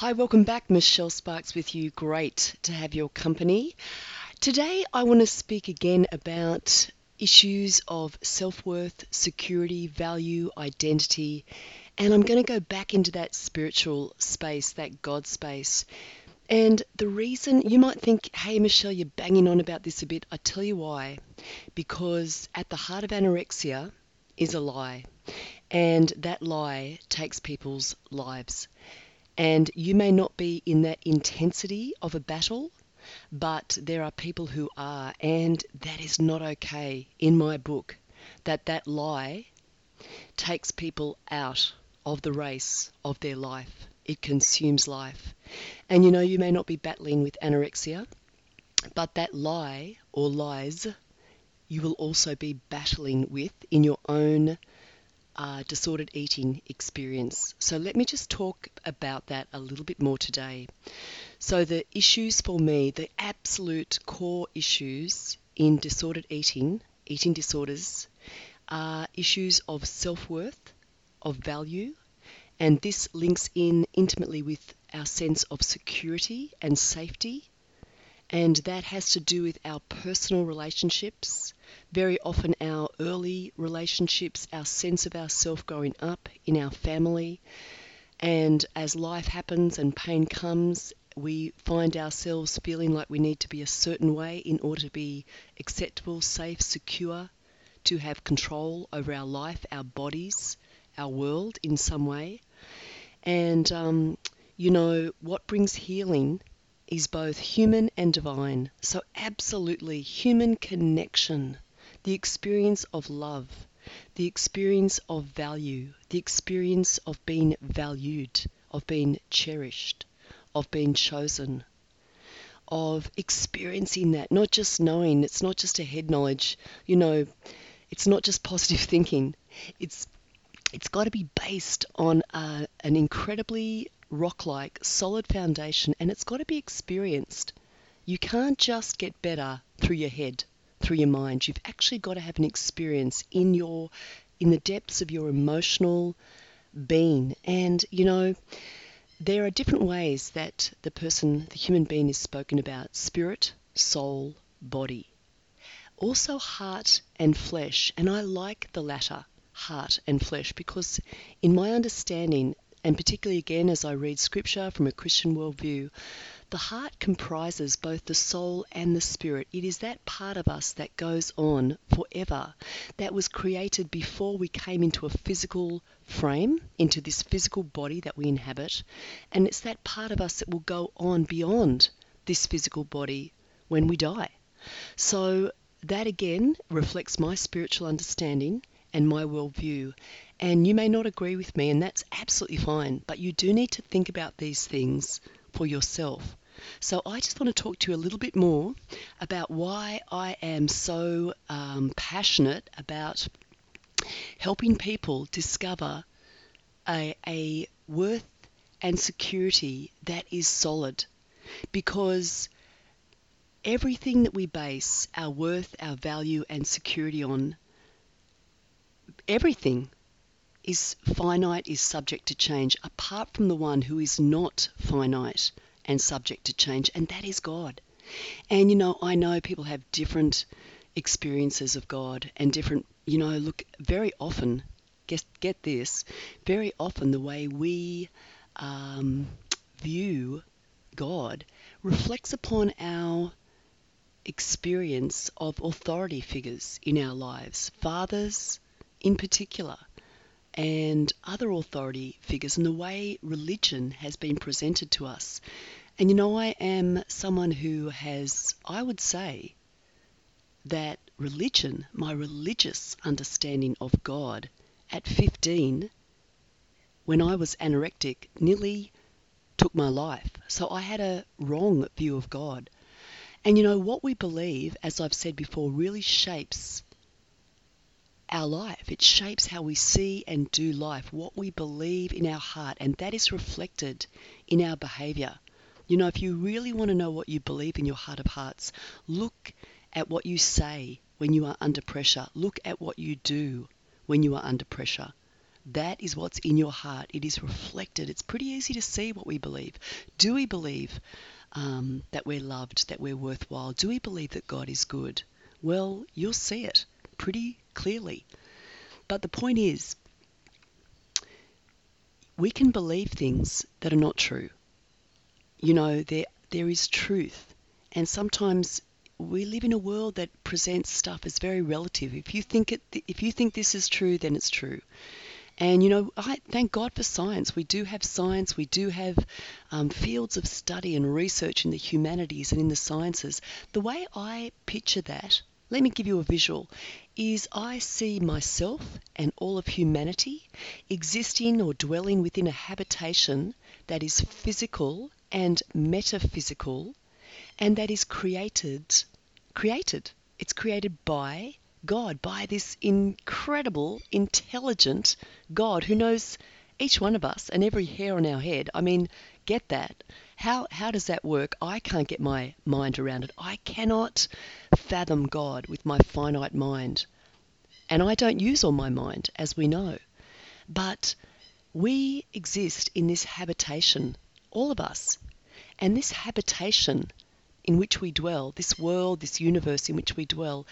Hi, welcome back. Michelle Sparks with you. Great to have your company. Today, I want to speak again about issues of self worth, security, value, identity, and I'm going to go back into that spiritual space, that God space. And the reason you might think, hey, Michelle, you're banging on about this a bit. I tell you why. Because at the heart of anorexia is a lie, and that lie takes people's lives. And you may not be in that intensity of a battle, but there are people who are, and that is not okay in my book. That that lie takes people out of the race of their life. It consumes life. And you know, you may not be battling with anorexia, but that lie or lies you will also be battling with in your own uh, disordered eating experience. So let me just talk about that a little bit more today. So, the issues for me, the absolute core issues in disordered eating, eating disorders, are issues of self worth, of value, and this links in intimately with our sense of security and safety. And that has to do with our personal relationships, very often our early relationships, our sense of ourself growing up in our family. And as life happens and pain comes, we find ourselves feeling like we need to be a certain way in order to be acceptable, safe, secure, to have control over our life, our bodies, our world in some way. And, um, you know, what brings healing is both human and divine. So, absolutely, human connection the experience of love, the experience of value, the experience of being valued, of being cherished, of being chosen, of experiencing that, not just knowing, it's not just a head knowledge, you know, it's not just positive thinking. It's it's got to be based on a, an incredibly rock-like, solid foundation, and it's got to be experienced. You can't just get better through your head through your mind. You've actually got to have an experience in your in the depths of your emotional being. And you know, there are different ways that the person, the human being is spoken about spirit, soul, body. Also heart and flesh. And I like the latter, heart and flesh, because in my understanding, and particularly again as I read scripture from a Christian worldview, the heart comprises both the soul and the spirit. It is that part of us that goes on forever, that was created before we came into a physical frame, into this physical body that we inhabit. And it's that part of us that will go on beyond this physical body when we die. So that again reflects my spiritual understanding and my worldview. And you may not agree with me, and that's absolutely fine, but you do need to think about these things for yourself. So I just want to talk to you a little bit more about why I am so um, passionate about helping people discover a, a worth and security that is solid. Because everything that we base our worth, our value, and security on, everything is finite, is subject to change, apart from the one who is not finite and subject to change, and that is God. And you know, I know people have different experiences of God and different, you know, look, very often, get, get this, very often the way we um, view God reflects upon our experience of authority figures in our lives, fathers in particular and other authority figures and the way religion has been presented to us. And you know, I am someone who has, I would say, that religion, my religious understanding of God at 15, when I was anorectic, nearly took my life. So I had a wrong view of God. And you know, what we believe, as I've said before, really shapes our life. It shapes how we see and do life, what we believe in our heart, and that is reflected in our behavior. You know, if you really want to know what you believe in your heart of hearts, look at what you say when you are under pressure. Look at what you do when you are under pressure. That is what's in your heart. It is reflected. It's pretty easy to see what we believe. Do we believe um, that we're loved, that we're worthwhile? Do we believe that God is good? Well, you'll see it pretty clearly. But the point is, we can believe things that are not true. You know, there there is truth, and sometimes we live in a world that presents stuff as very relative. If you think it, if you think this is true, then it's true. And you know, I thank God for science. We do have science. We do have um, fields of study and research in the humanities and in the sciences. The way I picture that, let me give you a visual, is I see myself and all of humanity existing or dwelling within a habitation that is physical and metaphysical and that is created created. It's created by God by this incredible intelligent God who knows each one of us and every hair on our head. I mean get that how how does that work? I can't get my mind around it. I cannot fathom God with my finite mind. And I don't use all my mind as we know. But we exist in this habitation all of us. And this habitation in which we dwell, this world, this universe in which we dwell,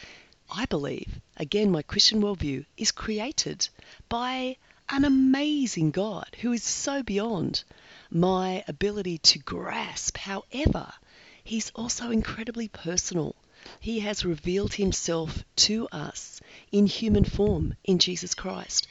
I believe, again, my Christian worldview, is created by an amazing God who is so beyond my ability to grasp. However, He's also incredibly personal. He has revealed Himself to us in human form in Jesus Christ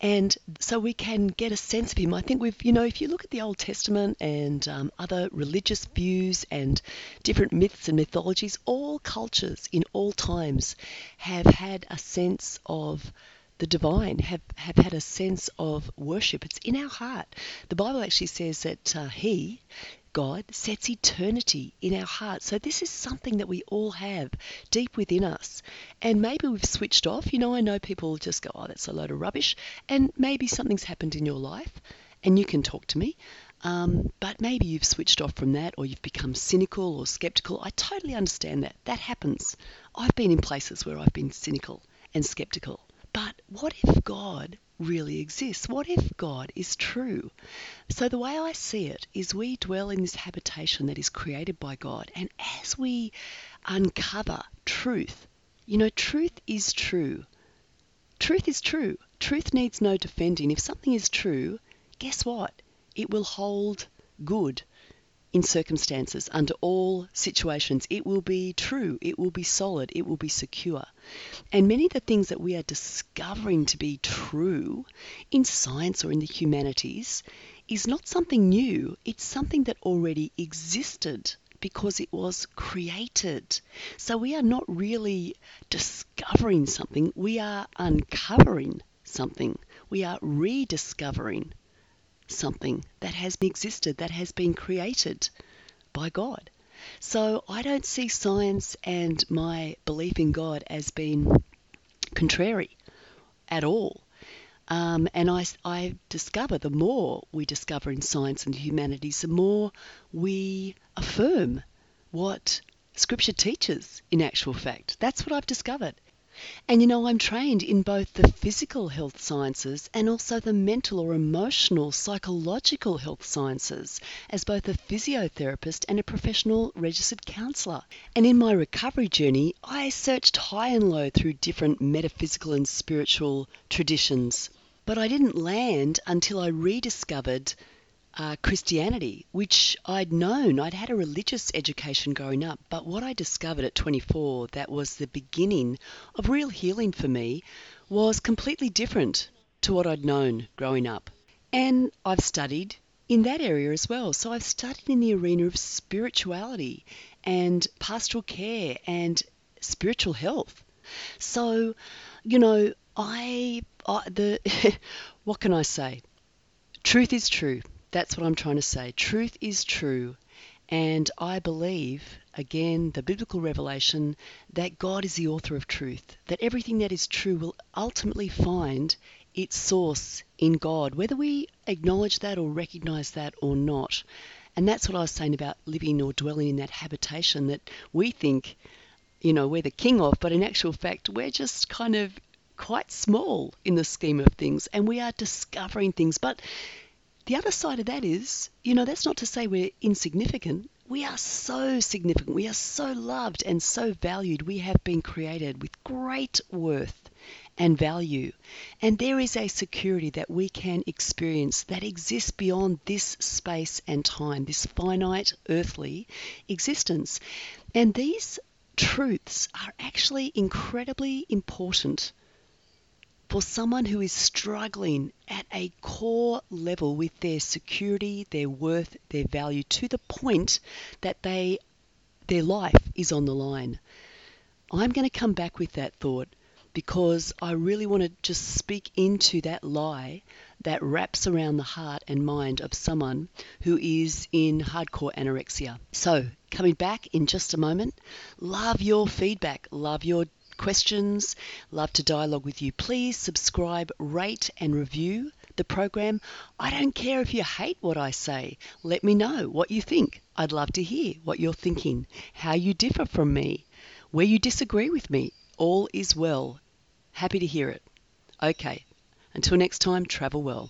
and so we can get a sense of him. I think we've, you know, if you look at the Old Testament and um, other religious views and different myths and mythologies, all cultures in all times have had a sense of the divine, have, have had a sense of worship. It's in our heart. The Bible actually says that uh, He, God sets eternity in our heart. So this is something that we all have deep within us. And maybe we've switched off. You know, I know people just go, oh, that's a load of rubbish. And maybe something's happened in your life and you can talk to me. Um, but maybe you've switched off from that or you've become cynical or skeptical. I totally understand that. That happens. I've been in places where I've been cynical and skeptical. What if God really exists? What if God is true? So, the way I see it is we dwell in this habitation that is created by God, and as we uncover truth, you know, truth is true. Truth is true. Truth needs no defending. If something is true, guess what? It will hold good in circumstances, under all situations. It will be true, it will be solid, it will be secure. And many of the things that we are discovering to be true in science or in the humanities is not something new, it's something that already existed because it was created. So we are not really discovering something, we are uncovering something, we are rediscovering something that has existed, that has been created by God. So I don't see science and my belief in God as being contrary at all. Um, and I, I discover the more we discover in science and humanities, the more we affirm what Scripture teaches in actual fact. That's what I've discovered. And you know, I'm trained in both the physical health sciences and also the mental or emotional, psychological health sciences as both a physiotherapist and a professional registered counsellor. And in my recovery journey, I searched high and low through different metaphysical and spiritual traditions. But I didn't land until I rediscovered uh, Christianity, which I'd known. I'd had a religious education growing up, but what I discovered at 24 that was the beginning of real healing for me was completely different to what I'd known growing up. And I've studied in that area as well. So I've studied in the arena of spirituality and pastoral care and spiritual health. So, you know, I, I the what can I say? Truth is true. That's what I'm trying to say. Truth is true. And I believe, again, the biblical revelation that God is the author of truth, that everything that is true will ultimately find its source in God, whether we acknowledge that or recognize that or not. And that's what I was saying about living or dwelling in that habitation that we think, you know, we're the king of, but in actual fact, we're just kind of quite small in the scheme of things and we are discovering things. But the other side of that is, you know, that's not to say we're insignificant. We are so significant. We are so loved and so valued. We have been created with great worth and value. And there is a security that we can experience that exists beyond this space and time, this finite earthly existence. And these truths are actually incredibly important for someone who is struggling at a core level with their security, their worth, their value to the point that they their life is on the line. I'm going to come back with that thought because I really want to just speak into that lie that wraps around the heart and mind of someone who is in hardcore anorexia. So, coming back in just a moment, love your feedback, love your questions, love to dialogue with you. Please subscribe, rate, and review the program. I don't care if you hate what I say. Let me know what you think. I'd love to hear what you're thinking, how you differ from me, where you disagree with me all is well. Happy to hear it. Okay, until next time, travel well.